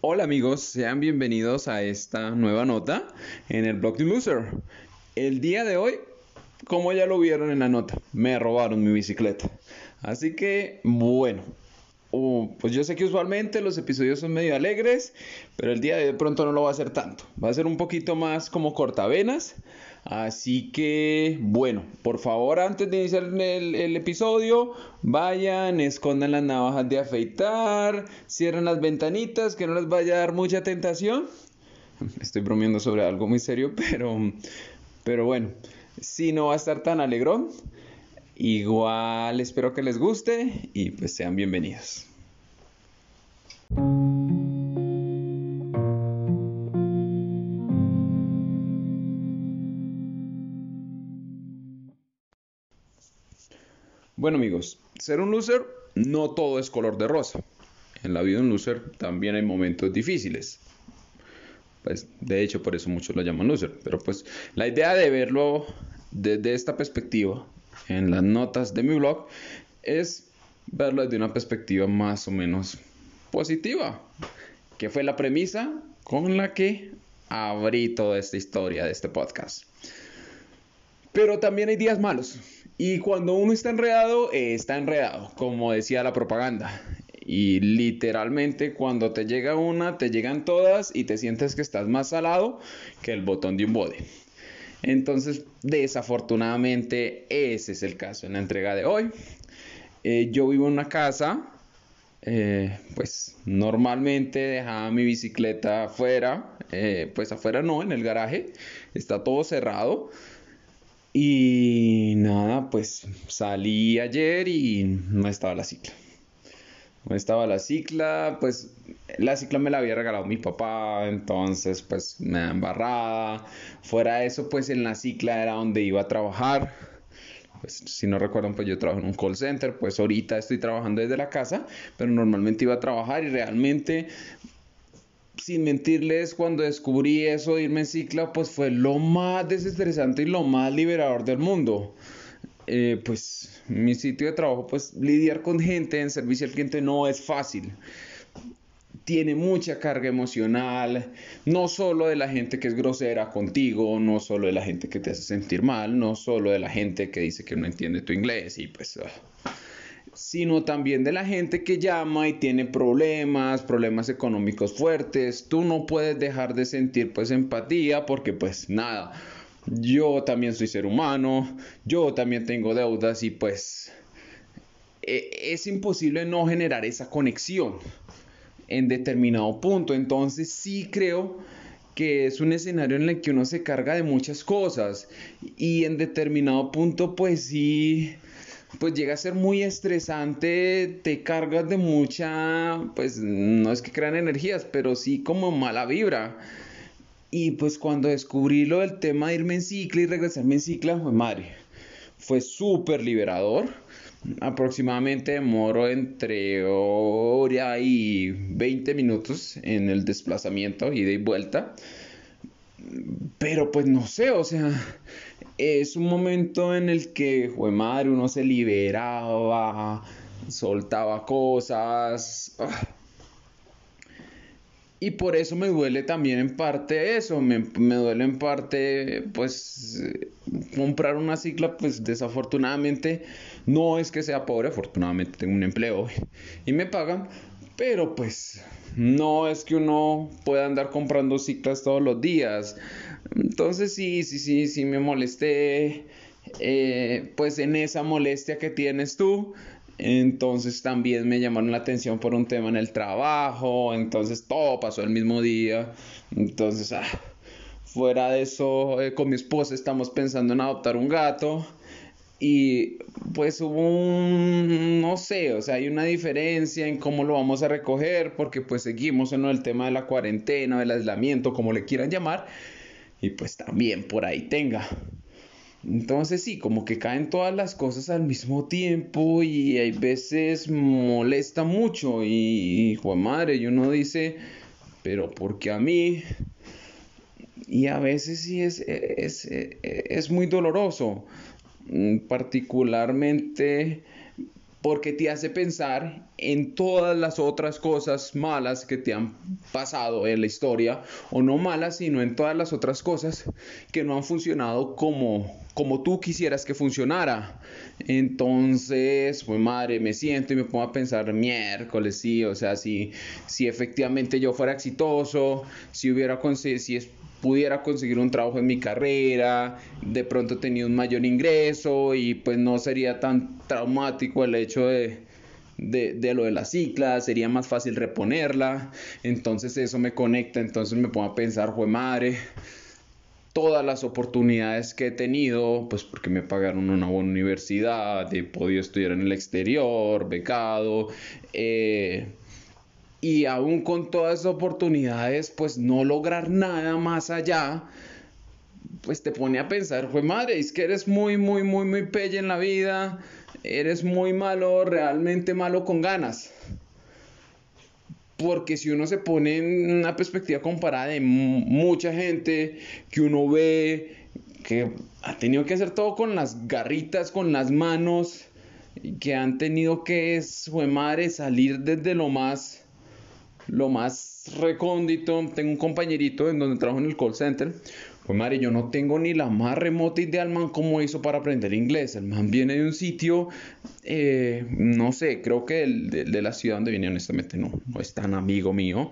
Hola amigos, sean bienvenidos a esta nueva nota en el blog de Loser. El día de hoy, como ya lo vieron en la nota, me robaron mi bicicleta. Así que, bueno, uh, pues yo sé que usualmente los episodios son medio alegres, pero el día de pronto no lo va a ser tanto. Va a ser un poquito más como cortavenas. Así que, bueno, por favor, antes de iniciar el, episodio, vayan, escondan las navajas de afeitar, cierren las ventanitas, que no les vaya a dar mucha tentación. Estoy bromeando sobre algo muy serio, pero, pero bueno, si no va a estar tan alegrón, igual espero que les guste y pues sean bienvenidos. Bueno amigos, ser un loser no todo es color de rosa. En la vida de un loser también hay momentos difíciles. Pues de hecho por eso muchos lo llaman loser. Pero pues la idea de verlo desde esta perspectiva en las notas de mi blog es verlo desde una perspectiva más o menos positiva. Que fue la premisa con la que abrí toda esta historia de este podcast. Pero también hay días malos. Y cuando uno está enredado, eh, está enredado, como decía la propaganda. Y literalmente cuando te llega una, te llegan todas y te sientes que estás más salado que el botón de un bode. Entonces, desafortunadamente, ese es el caso en la entrega de hoy. Eh, yo vivo en una casa, eh, pues normalmente dejaba mi bicicleta afuera, pues afuera no, en el garaje, está todo cerrado. Y nada, pues salí ayer y no estaba la cicla. No estaba la cicla, pues la cicla me la había regalado mi papá, entonces pues me da embarrada. Fuera de eso, pues en la cicla era donde iba a trabajar. Pues, si no recuerdan, pues yo trabajo en un call center, pues ahorita estoy trabajando desde la casa, pero normalmente iba a trabajar y realmente sin mentirles, cuando descubrí eso irme en cicla, pues fue lo más desestresante y lo más liberador del mundo. Eh, pues mi sitio de trabajo, pues lidiar con gente en servicio al cliente no es fácil. Tiene mucha carga emocional, no solo de la gente que es grosera contigo, no solo de la gente que te hace sentir mal, no solo de la gente que dice que no entiende tu inglés y pues... Ah, sino también de la gente que llama y tiene problemas, problemas económicos fuertes. Tú no puedes dejar de sentir pues empatía porque pues nada, yo también soy ser humano, yo también tengo deudas y pues e, es imposible no generar esa conexión en determinado punto. Entonces sí creo que es un escenario en el que uno se carga de muchas cosas y en determinado punto pues sí pues llega a ser muy estresante, te cargas de mucha, pues no es que crean energías, pero sí como mala vibra. Y pues cuando descubrí lo del tema de irme en cicla y regresarme en cicla, fue madre, fue súper liberador. Aproximadamente demoro entre hora y 20 minutos en el desplazamiento, ida y vuelta. Pero pues no sé, o sea, es un momento en el que, fue madre, uno se liberaba, soltaba cosas. Ah. Y por eso me duele también en parte eso, me, duele en parte pues comprar una cicla, pues desafortunadamente no es que sea pobre, afortunadamente tengo un empleo y me pagan, pero pues no es que uno pueda andar comprando ciclas todos los días. Entonces sí, sí, sí, sí me molesté. Eh, pues en esa molestia que tienes tú, entonces también me llamaron la atención por un tema en el trabajo, entonces todo pasó el mismo día, entonces ah, fuera de eso eh, con mi esposa estamos pensando en adoptar un gato. Y pues hubo un, no sé, o sea, hay una diferencia en cómo lo vamos a recoger porque pues seguimos en el tema de la cuarentena, del aislamiento, como le quieran llamar, y pues también por ahí tenga. Entonces sí, como que caen todas las cosas al mismo tiempo y hay veces molesta mucho y, hijo madre, y uno dice, pero porque a mí? Y a veces sí es, es, es muy doloroso, particularmente porque te hace pensar en todas las otras cosas malas que te han pasado en la historia, o no malas, sino en todas las otras cosas que no han funcionado como, como tú quisieras que funcionara. Entonces, pues madre, me siento y me pongo a pensar, miércoles, sí, o sea, si, si efectivamente yo fuera exitoso, si hubiera conseguido, pudiera conseguir un trabajo en mi carrera, de pronto tenía un mayor ingreso y pues no sería tan traumático el hecho de, de, lo de la cicla, sería más fácil reponerla, entonces eso me conecta, entonces me pongo a pensar, fue madre, todas las oportunidades que he tenido, pues porque me pagaron una buena universidad, he podido estudiar en el exterior, becado, eh, y aún con todas esas oportunidades, pues no lograr nada más allá, pues te pone a pensar, fue madre, es que eres muy, muy, muy, muy pelle en la vida, eres muy malo, realmente malo con ganas. Porque si uno se pone en una perspectiva comparada de mucha gente que uno ve que ha tenido que hacer todo con las garritas, con las manos, que han tenido que, madre, salir desde lo más, lo más recóndito. Tengo un compañerito en donde trabajo en el call center pues madre, yo no tengo ni la más remota idea del man cómo hizo para aprender inglés. El man viene de un sitio, eh, no sé, creo que de, la ciudad donde viene, honestamente no, no es tan amigo mío.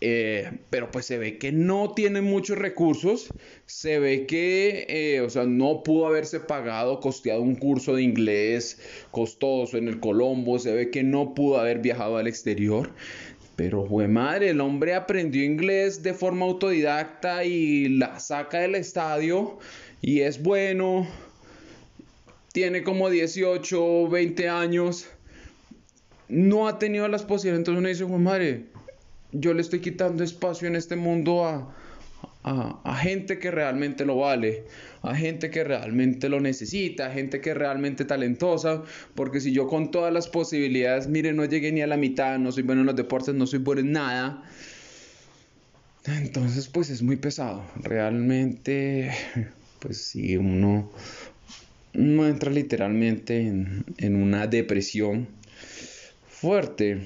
Eh, pero pues se ve que no tiene muchos recursos, se ve que, eh, o sea, no pudo haberse pagado, costeado un curso de inglés costoso en el Colombo, se ve que no pudo haber viajado al exterior. Pero, fue madre, el hombre aprendió inglés de forma autodidacta y la saca del estadio y es bueno. Tiene como 18 20 años. No ha tenido las posibilidades. Entonces uno dice, fue madre, yo le estoy quitando espacio en este mundo a, a, gente que realmente lo vale, a gente que realmente lo necesita, a gente que es realmente talentosa, porque si yo con todas las posibilidades, mire, no llegué ni a la mitad, no soy bueno en los deportes, no soy bueno en nada, entonces pues es muy pesado, realmente, pues si uno, no entra literalmente en, en una depresión fuerte,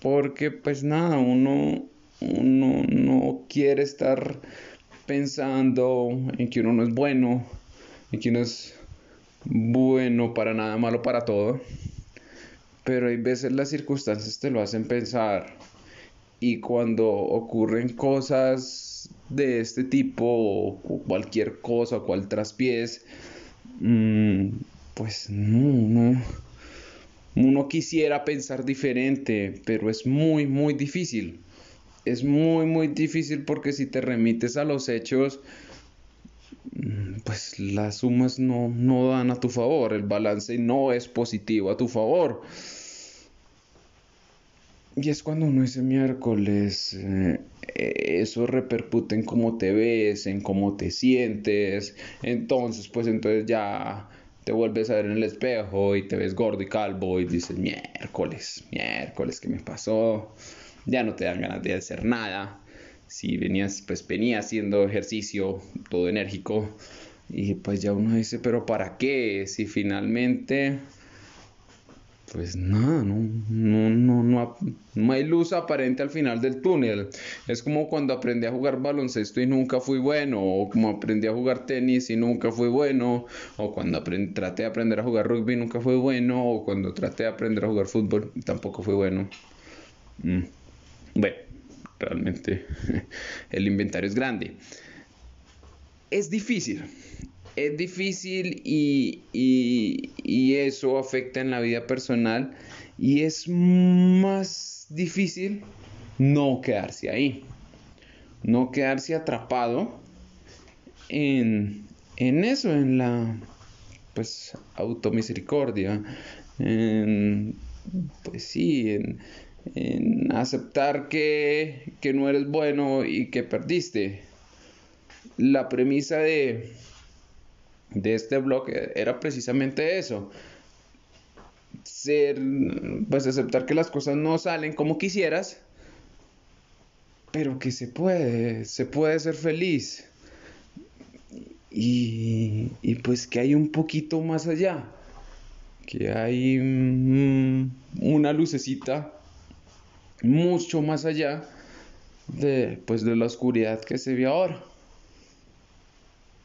porque pues nada, uno uno no quiere estar pensando en que uno no es bueno, en que uno es bueno para nada, malo para todo. Pero hay veces las circunstancias te lo hacen pensar. Y cuando ocurren cosas de este tipo o cualquier cosa, cual traspiés, mm, pues no, uno quisiera pensar diferente, pero es muy, muy difícil es muy, muy difícil porque si te remites a los hechos, mm, pues las sumas no, no dan a tu favor, el balance no es positivo a tu favor. Y es cuando uno dice miércoles, eh, eso repercute en cómo te ves, en cómo te sientes. Entonces, pues entonces ya te vuelves a ver en el espejo y te ves gordo y calvo y dices miércoles, miércoles, ¿qué me pasó? Ya no te dan ganas de hacer nada. Si venías, pues venía haciendo ejercicio todo enérgico y pues ya uno dice, pero ¿para qué? Si finalmente, pues nada, no, no, no, no, no hay luz aparente al final del túnel. Es como cuando aprendí a jugar baloncesto y nunca fui bueno, o como aprendí a jugar tenis y nunca fui bueno, o cuando traté de aprender a jugar rugby y nunca fui bueno, o cuando traté de aprender a jugar fútbol y tampoco fui bueno. Mm. Bueno, realmente el inventario es grande. Es difícil, es difícil y, eso afecta en la vida personal y es más difícil no quedarse ahí, no quedarse atrapado en, en eso, en la pues automisericordia, en, pues sí, en, en aceptar que, no eres bueno y que perdiste. La premisa de, de este blog era precisamente eso. Ser, pues aceptar que las cosas no salen como quisieras, pero que se puede, se puede ser feliz. Y, y pues que hay un poquito más allá que hay mm, una lucecita mucho más allá de, pues, de la oscuridad que se ve ahora.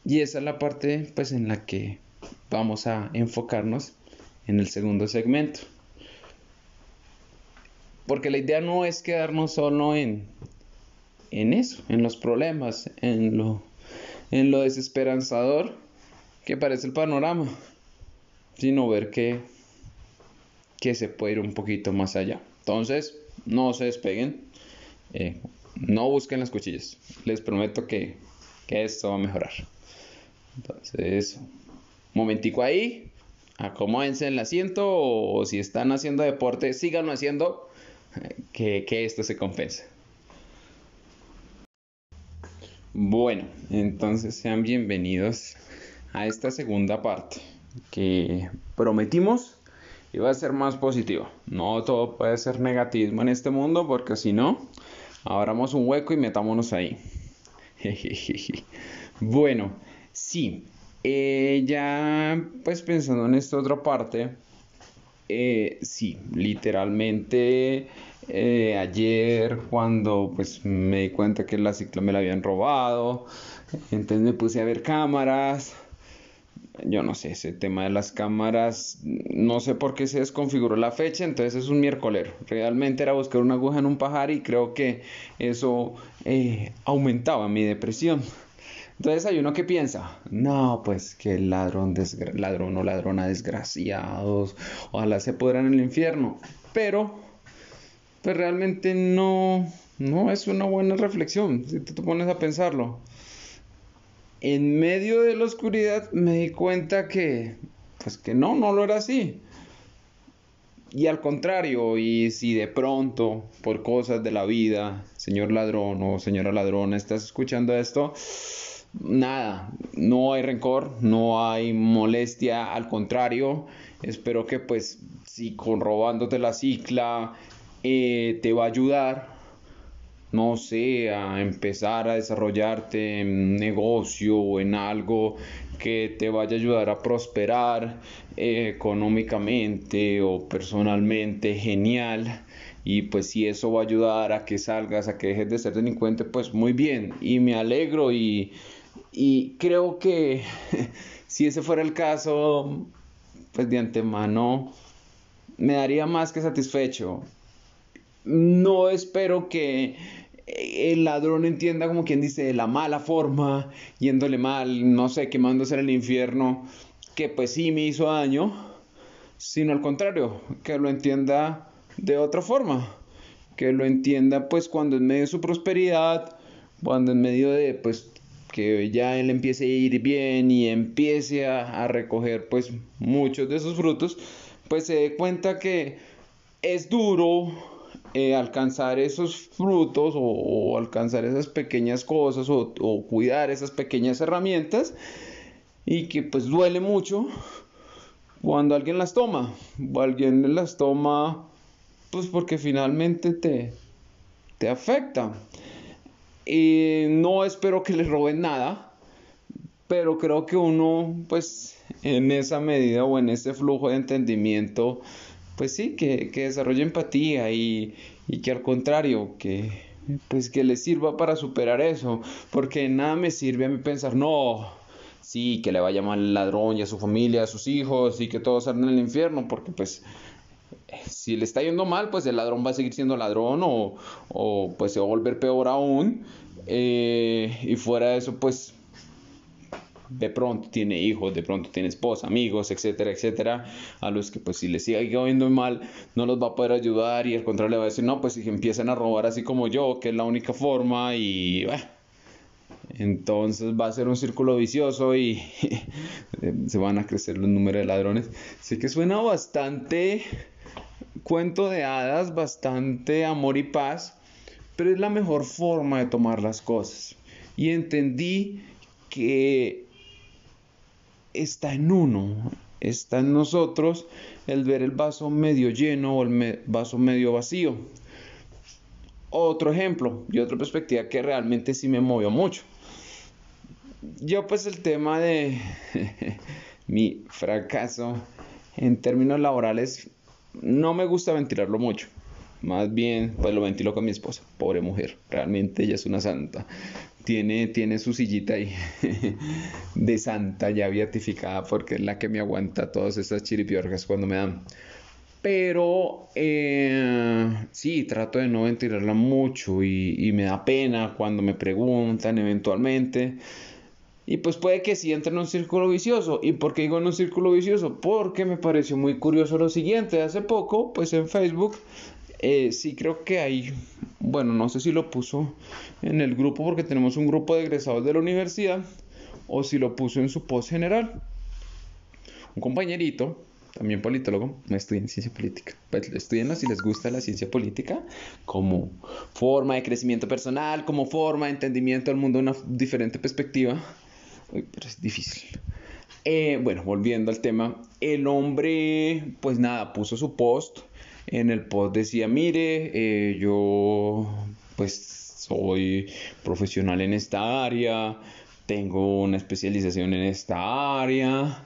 Y esa es la parte pues, en la que vamos a enfocarnos en el segundo segmento. Porque la idea no es quedarnos solo en, en eso, en los problemas, en lo, en lo desesperanzador que parece el panorama, sino ver que, que se puede ir un poquito más allá. Entonces, no se despeguen, eh, no busquen las cuchillas, les prometo que, que esto va a mejorar. Entonces, momentico ahí, acomódense en el asiento o, si están haciendo deporte, síganlo haciendo, que, que esto se compense. Bueno, entonces sean bienvenidos a esta segunda parte que prometimos iba a ser más positivo. No todo puede ser negativismo en este mundo porque si no, abramos un hueco y metámonos ahí. bueno, sí, eh, ya pues pensando en esta otra parte, eh, sí, literalmente eh, ayer cuando pues me di cuenta que la cicla me la habían robado, entonces me puse a ver cámaras, yo no sé, ese tema de las cámaras, no sé por qué se desconfiguró la fecha, entonces es un miércoles. Realmente era buscar una aguja en un pajar y creo que eso eh, aumentaba mi depresión. Entonces hay uno que piensa, no, pues que ladrón, ladrón o ladrona desgraciados, ojalá se pudieran en el infierno. Pero, pues realmente no, no es una buena reflexión, si tú te pones a pensarlo en medio de la oscuridad me di cuenta que, pues que no, no lo era así. Y al contrario, y si de pronto, por cosas de la vida, señor ladrón o señora ladrona, estás escuchando esto, nada, no hay rencor, no hay molestia, al contrario, espero que pues si con robándote la cicla eh, te va a ayudar no sé, a empezar a desarrollarte en un negocio o en algo que te vaya a ayudar a prosperar económicamente o personalmente, genial. Y pues si eso va a ayudar a que salgas, a que dejes de ser delincuente, pues muy bien. Y me alegro y, y creo que si ese fuera el caso, pues de antemano me daría más que satisfecho. No espero que el ladrón entienda como quien dice la mala forma, yéndole mal, no sé, quemándose en el infierno, que pues sí me hizo daño, sino al contrario, que lo entienda de otra forma, que lo entienda pues cuando en medio de su prosperidad, cuando en medio de pues que ya él empiece a ir bien y empiece a, a recoger pues muchos de esos frutos, pues se dé cuenta que es duro, eh, alcanzar esos frutos o, alcanzar esas pequeñas cosas o, cuidar esas pequeñas herramientas y que pues duele mucho cuando alguien las toma. O alguien las toma pues porque finalmente te, te afecta. Y no espero que les roben nada pero creo que uno pues en esa medida o en ese flujo de entendimiento pues sí, que, que desarrolle empatía y, y, que al contrario, que pues que le sirva para superar eso, porque nada me sirve a mí pensar, no, sí, que le vaya mal al ladrón y a su familia, a sus hijos y que todos salgan el infierno, porque pues si le está yendo mal, pues el ladrón va a seguir siendo ladrón o, o pues se va a volver peor aún. Eh, y fuera de eso, pues de pronto tiene hijos, de pronto tiene esposa, amigos, etcétera, etcétera, a los que pues si les sigue yendo mal no los va a poder ayudar y al contrario le va a decir, no, pues si empiezan a robar así como yo, que es la única forma y entonces va a ser un círculo vicioso y se van a crecer los números de ladrones. Así que suena bastante cuento de hadas, bastante amor y paz, pero es la mejor forma de tomar las cosas. Y entendí que está en uno, está en nosotros el ver el vaso medio lleno o el vaso medio vacío. Otro ejemplo y otra perspectiva que realmente sí me movió mucho. Yo pues el tema de mi fracaso en términos laborales no me gusta ventilarlo mucho. Más bien, pues lo ventilo con mi esposa, pobre mujer, realmente ella es una santa. Tiene, tiene su sillita ahí de santa ya beatificada porque es la que me aguanta todas esas chiripiorgas cuando me dan. Pero eh, sí, trato de no ventilarla mucho y, y me da pena cuando me preguntan eventualmente. Y pues puede que sí entre en un círculo vicioso. ¿Y por qué digo en un círculo vicioso? Porque me pareció muy curioso lo siguiente. Hace poco, pues en Facebook, eh, sí creo que hay, bueno, no sé si lo puso en el grupo porque tenemos un grupo de egresados de la universidad o si lo puso en su post general. Un compañerito, también politólogo, no estudia en ciencia política. Pues estudienlo si les gusta la ciencia política como forma de crecimiento personal, como forma de entendimiento del mundo de una diferente perspectiva pero es difícil. Eh, bueno, volviendo al tema, el hombre, pues nada, puso su post. En el post decía, mire, eh, yo pues soy profesional en esta área, tengo una especialización en esta área.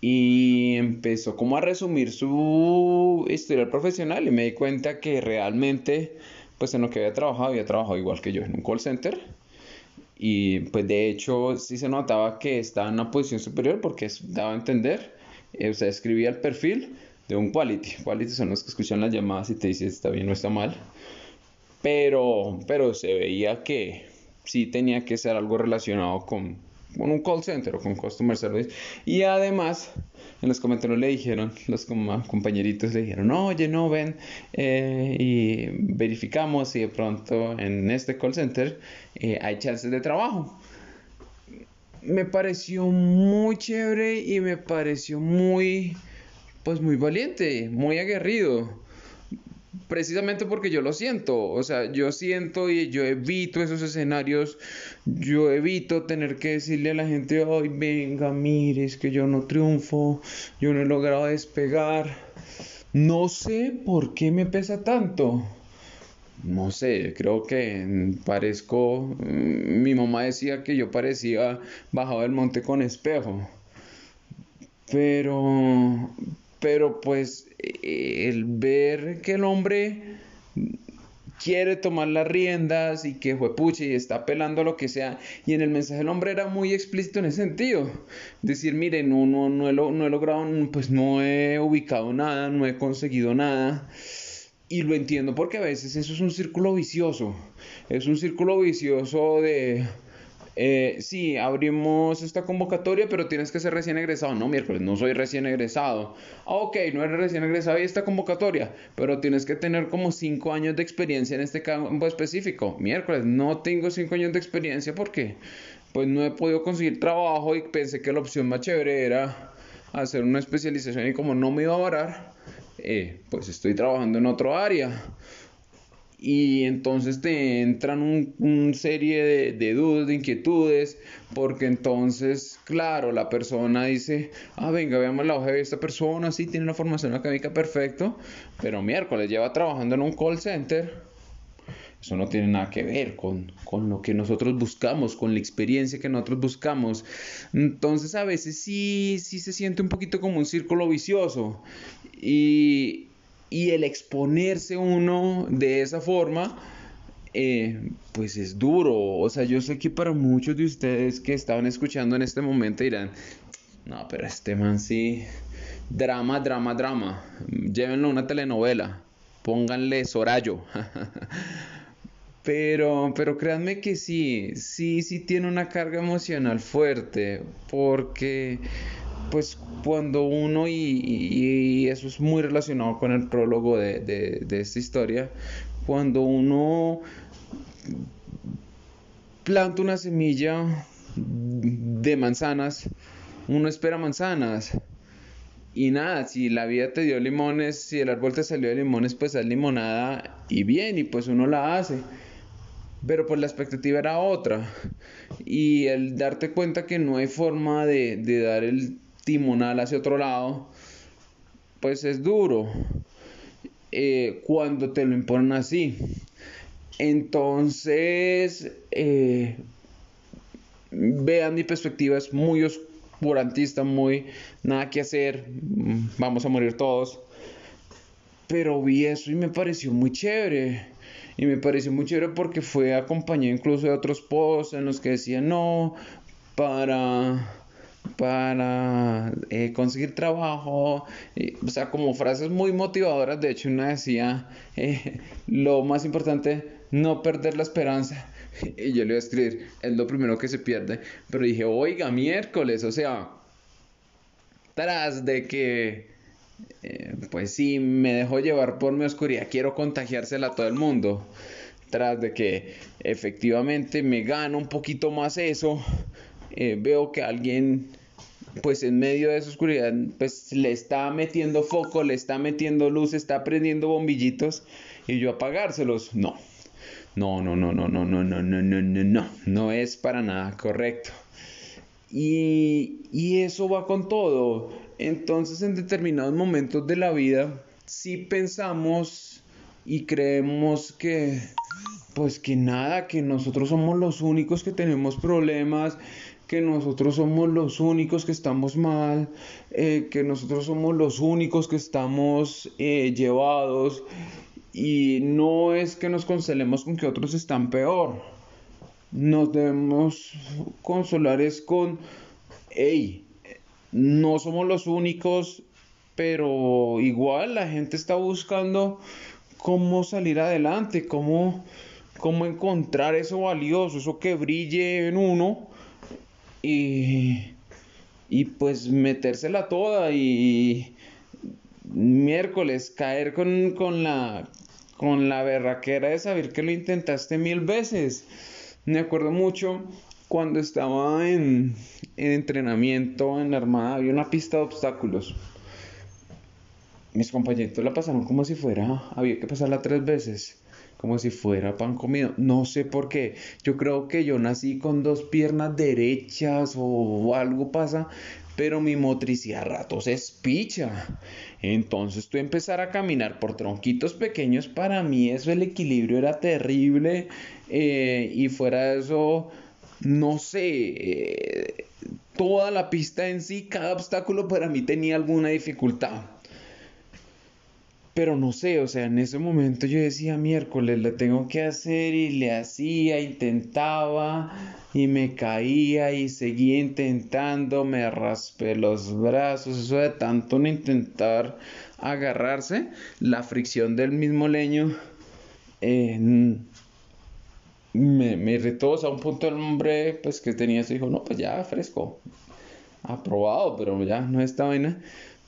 Y empezó como a resumir su historia profesional y me di cuenta que realmente, pues en lo que había trabajado, había trabajado igual que yo en un call center y pues de hecho sí se notaba que estaba en una posición superior porque daba a entender, eh, o sea, escribía el perfil de un quality. Quality son los que escuchan las llamadas y te dicen está bien o está mal. Pero, pero se veía que sí tenía que ser algo relacionado con, con un call center o con customer service. Y además, en los comentarios le dijeron, los compañeritos le dijeron, oye, no, ven, eh, y verificamos si de pronto en este call center eh, hay chances de trabajo. Me pareció muy chévere y me pareció muy, pues muy valiente, muy aguerrido precisamente porque yo lo siento, o sea, yo siento y yo evito esos escenarios, yo evito tener que decirle a la gente, ay, venga, mire, es que yo no triunfo, yo no he logrado despegar, no sé por qué me pesa tanto. No sé, creo que parezco, mi mamá decía que yo parecía bajado del monte con espejo. Pero, pero pues el ver que el hombre quiere tomar las riendas y que fue puche y está apelando lo que sea. Y en el mensaje el hombre era muy explícito en ese sentido. Decir, mire, no, no, no, he, no he logrado, pues no he ubicado nada, no he conseguido nada. Y lo entiendo porque a veces eso es un círculo vicioso. Es un círculo vicioso de eh, sí, abrimos esta convocatoria, pero tienes que ser recién egresado. No, miércoles, no soy recién egresado. Ah, ok, no eres recién egresado y esta convocatoria, pero tienes que tener como 5 años de experiencia en este campo específico. Miércoles, no tengo 5 años de experiencia porque pues no he podido conseguir trabajo y pensé que la opción más chévere era hacer una especialización y como no me iba a varar, eh, pues estoy trabajando en otro área y entonces te entran un, un serie de, dudas, de inquietudes, porque entonces, claro, la persona dice, ah, venga, veamos la hoja de esta persona, sí, tiene una formación académica perfecto, pero miércoles lleva trabajando en un call center, eso no tiene nada que ver con, con, lo que nosotros buscamos, con la experiencia que nosotros buscamos. Entonces a veces sí, sí se siente un poquito como un círculo vicioso. Y, y el exponerse uno de esa forma, eh, pues es duro. O sea, yo sé que para muchos de ustedes que estaban escuchando en este momento dirán, no, pero este man sí, drama, drama, drama. Llévenlo a una telenovela, pónganle Sorayo. pero, pero créanme que sí, sí, sí tiene una carga emocional fuerte, porque pues cuando uno, y, eso es muy relacionado con el prólogo de, esta historia, cuando uno planta una semilla de manzanas, uno espera manzanas. Y nada, si la vida te dio limones, si el árbol te salió de limones, pues haz limonada y bien, y pues uno la hace. Pero pues la expectativa era otra. Y el darte cuenta que no hay forma de, de dar el timonal hacia otro lado, pues es duro eh, cuando te lo imponen así. Entonces, eh, vean mi perspectiva, es muy oscurantista, muy nada que hacer, vamos a morir todos. Pero vi eso y me pareció muy chévere. Y me pareció muy chévere porque fue acompañado incluso de otros posts en los que decían, no, para para eh, conseguir trabajo, o sea, como frases muy motivadoras, de hecho una decía, eh, lo más importante, no perder la esperanza, y yo le iba a escribir, es lo primero que se pierde, pero dije, oiga, miércoles, o sea, tras de que, eh, pues sí, me dejó llevar por mi oscuridad, quiero contagiársela a todo el mundo, tras de que efectivamente me gano un poquito más eso, eh, veo que alguien pues en medio de esa oscuridad pues le está metiendo foco, le está metiendo luz, está prendiendo bombillitos y yo apagárselos. No. No, no, no, no, no, no, no, no, no, no, no, no es para nada correcto. Y, y eso va con todo. Entonces en determinados momentos de la vida, si pensamos y creemos que, pues que nada, que nosotros somos los únicos que tenemos problemas, que nosotros somos los únicos que estamos mal, eh, que nosotros somos los únicos que estamos eh, llevados y no es que nos consolemos con que otros están peor. Nos debemos consolar es con, hey, no somos los únicos, pero igual la gente está buscando cómo salir adelante, cómo, cómo encontrar eso valioso, eso que brille en uno y, y pues metérsela toda y miércoles caer con, con la con la berraquera de saber que lo intentaste mil veces. Me acuerdo mucho cuando estaba en, en entrenamiento en la Armada, había una pista de obstáculos. Mis compañeros la pasaron como si fuera, había que pasarla tres veces como si fuera pan comido. No sé por qué. Yo creo que yo nací con dos piernas derechas o algo pasa, pero mi motricidad a ratos es picha. Entonces tú empezar a caminar por tronquitos pequeños, para mí eso el equilibrio era terrible eh, y fuera de eso, no sé, eh, toda la pista en sí, cada obstáculo para mí tenía alguna dificultad. Pero no sé, o sea, en ese momento yo decía miércoles, le tengo que hacer y le hacía, intentaba y me caía y seguía intentando, me raspé los brazos, eso de tanto no intentar agarrarse, la fricción del mismo leño eh, me, me irritó, o sea, un punto el hombre pues que tenía eso dijo, no, pues ya fresco, aprobado, pero ya no esta vaina.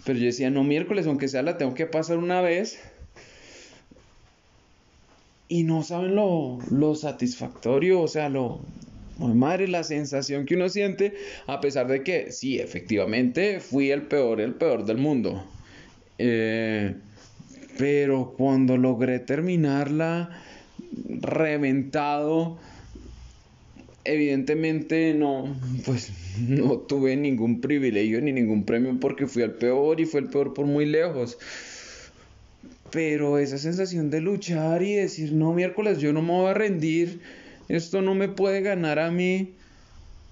Pero yo decía, no, miércoles, aunque sea la tengo que pasar una vez. Y no saben lo, lo satisfactorio, o sea, lo, madre, la sensación que uno siente, a pesar de que sí, efectivamente fui el peor, el peor del mundo. Eh, pero cuando logré terminarla, reventado, evidentemente no, pues no tuve ningún privilegio ni ningún premio porque fui el peor y fue el peor por muy lejos. Pero esa sensación de luchar y decir, no, miércoles, yo no me voy a rendir, esto no me puede ganar a mí,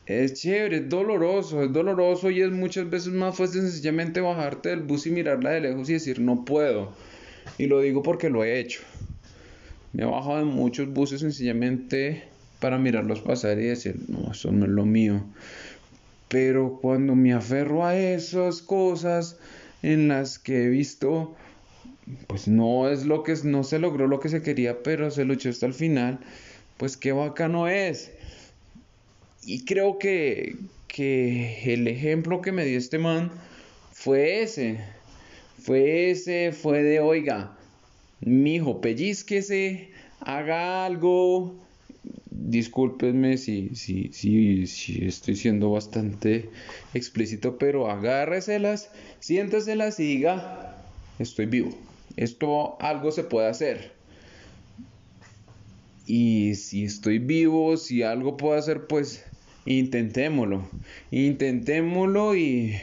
es chévere, es doloroso, es doloroso y es muchas veces más fácil sencillamente bajarte del bus y mirarla de lejos y decir, no puedo. Y lo digo porque lo he hecho. Me he bajado de muchos buses sencillamente para mirarlos pasar y decir, no, eso no es lo mío. Pero cuando me aferro a esas cosas en las que he visto, pues no es lo que no se logró lo que se quería, pero se luchó hasta el final, pues qué bacano es. Y creo que, que el ejemplo que me dio este man fue ese. Fue ese, fue de, oiga, mi hijo, pellizquese, haga algo, discúlpenme si, si, si, si estoy siendo bastante explícito, pero agárreselas, siénteselas y diga, estoy vivo. Esto algo se puede hacer. Y si estoy vivo, si algo puedo hacer, pues intentémoslo. Intentémoslo y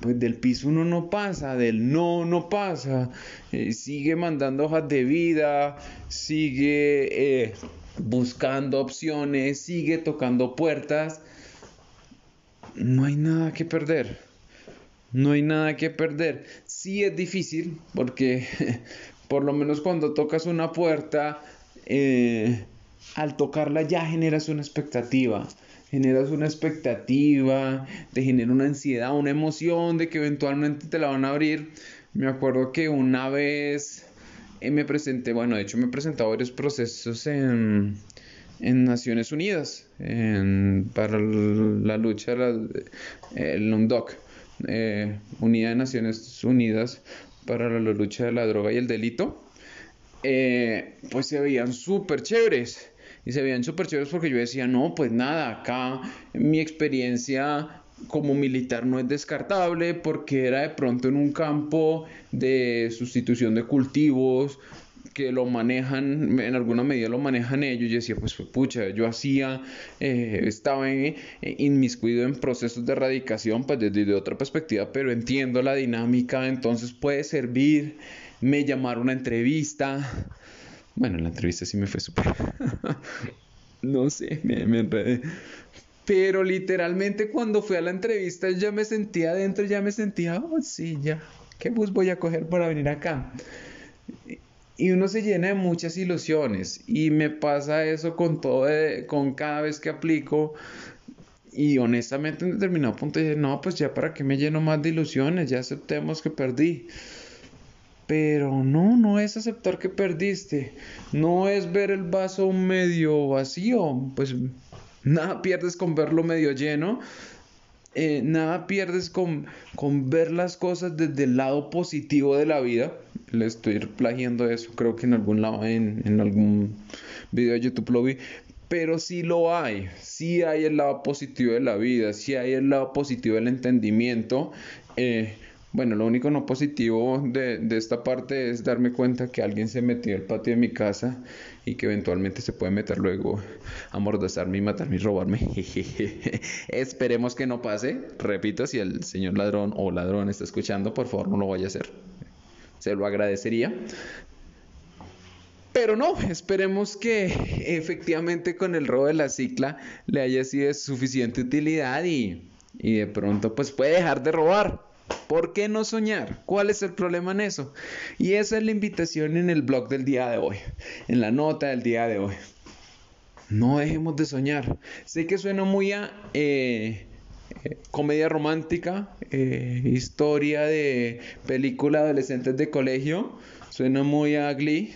pues del piso uno no pasa, del no no pasa. Eh, sigue mandando hojas de vida, sigue eh, buscando opciones, sigue tocando puertas, no hay nada que perder. No hay nada que perder. Sí es difícil porque por lo menos cuando tocas una puerta, eh, al tocarla ya generas una expectativa. Generas una expectativa, te genera una ansiedad, una emoción de que eventualmente te la van a abrir. Me acuerdo que una vez eh, me presenté, bueno, de hecho me he presentado varios procesos en, en Naciones Unidas para la lucha el UNDOC, eh, Unidad de Naciones Unidas para la lucha de la droga y el delito, eh, pues se veían súper chéveres. Y se veían súper chéveres porque yo decía, no, pues nada, acá mi experiencia como militar no es descartable porque era de pronto en un campo de sustitución de cultivos, que lo manejan, en alguna medida lo manejan ellos, y decía, pues pucha, yo hacía, eh, estaba en, inmiscuido en procesos de erradicación, pues desde otra perspectiva, pero entiendo la dinámica, entonces puede servir, me llamaron a una entrevista, bueno, la entrevista sí me fue súper, no sé, me, me enredé. Pero literalmente cuando fui a la entrevista ya me sentía adentro, ya me sentía, oh sí, ya, ¿qué bus voy a coger para venir acá? y uno se llena de muchas ilusiones y me pasa eso con todo con cada vez que aplico y honestamente en determinado punto dije no pues ya para qué me lleno más de ilusiones ya aceptemos que perdí pero no no es aceptar que perdiste no es ver el vaso medio vacío pues nada pierdes con verlo medio lleno eh, nada pierdes con, con ver las cosas desde el lado positivo de la vida. Le estoy plagiando eso, creo que en algún lado, en, en algún video de YouTube lo vi. Pero sí lo hay, sí hay el lado positivo de la vida, sí hay el lado positivo del entendimiento. Eh, bueno, lo único no positivo de, de, esta parte es darme cuenta que alguien se metió al patio de mi casa y que eventualmente se puede meter luego a mordazarme y matarme y robarme. Esperemos que no pase. Repito, si el señor ladrón o ladrón está escuchando, por favor no lo vaya a hacer. Se lo agradecería. Pero no, esperemos que efectivamente con el robo de la cicla le haya sido suficiente utilidad y, y de pronto pues puede dejar de robar. ¿Por qué no soñar? ¿Cuál es el problema en eso? Y esa es la invitación en el blog del día de hoy, en la nota del día de hoy. No dejemos de soñar. Sé que suena muy a eh, eh, comedia romántica, eh, historia de película adolescentes de colegio. Suena muy a Glee,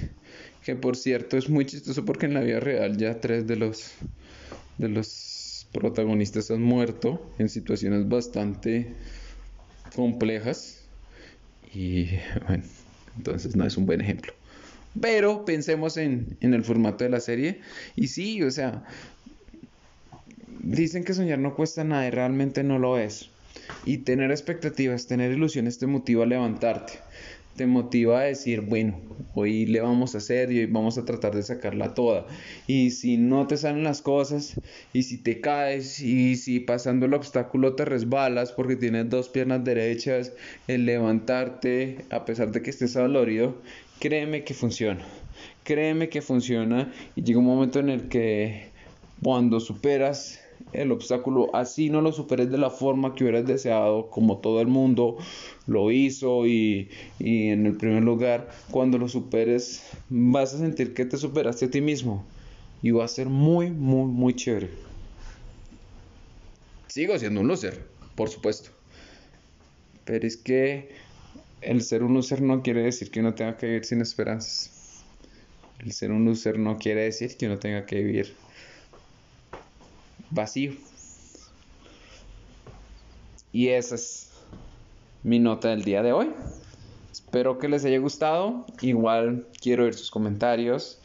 que por cierto es muy chistoso porque en la vida real ya tres de los de los protagonistas han muerto en situaciones bastante complejas y bueno, entonces no es un buen ejemplo. Pero pensemos en, en el formato de la serie y sí, o sea, dicen que soñar no cuesta nada y realmente no lo es. Y tener expectativas, tener ilusiones te motiva a levantarte te motiva a decir, bueno, hoy le vamos a hacer y hoy vamos a tratar de sacarla toda. Y si no te salen las cosas, y si te caes, y si pasando el obstáculo te resbalas porque tienes dos piernas derechas, el levantarte, a pesar de que estés dolorido, créeme que funciona. Créeme que funciona y llega un momento en el que cuando superas el obstáculo, así no lo superes de la forma que hubieras deseado, como todo el mundo lo hizo y, y en el primer lugar, cuando lo superes, vas a sentir que te superaste a ti mismo y va a ser muy, muy, muy chévere. Sigo siendo un loser, por supuesto. Pero es que el ser un loser no quiere decir que uno tenga que vivir sin esperanzas. El ser un loser no quiere decir que uno tenga que vivir vacío. Y esa es mi nota del día de hoy. Espero que les haya gustado. Igual quiero ver sus comentarios.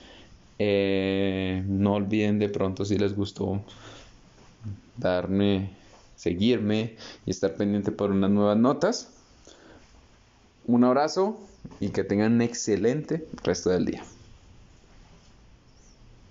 Eh, no olviden de pronto si les gustó darme, seguirme y estar pendiente por unas nuevas notas. Un abrazo y que tengan un excelente resto del día.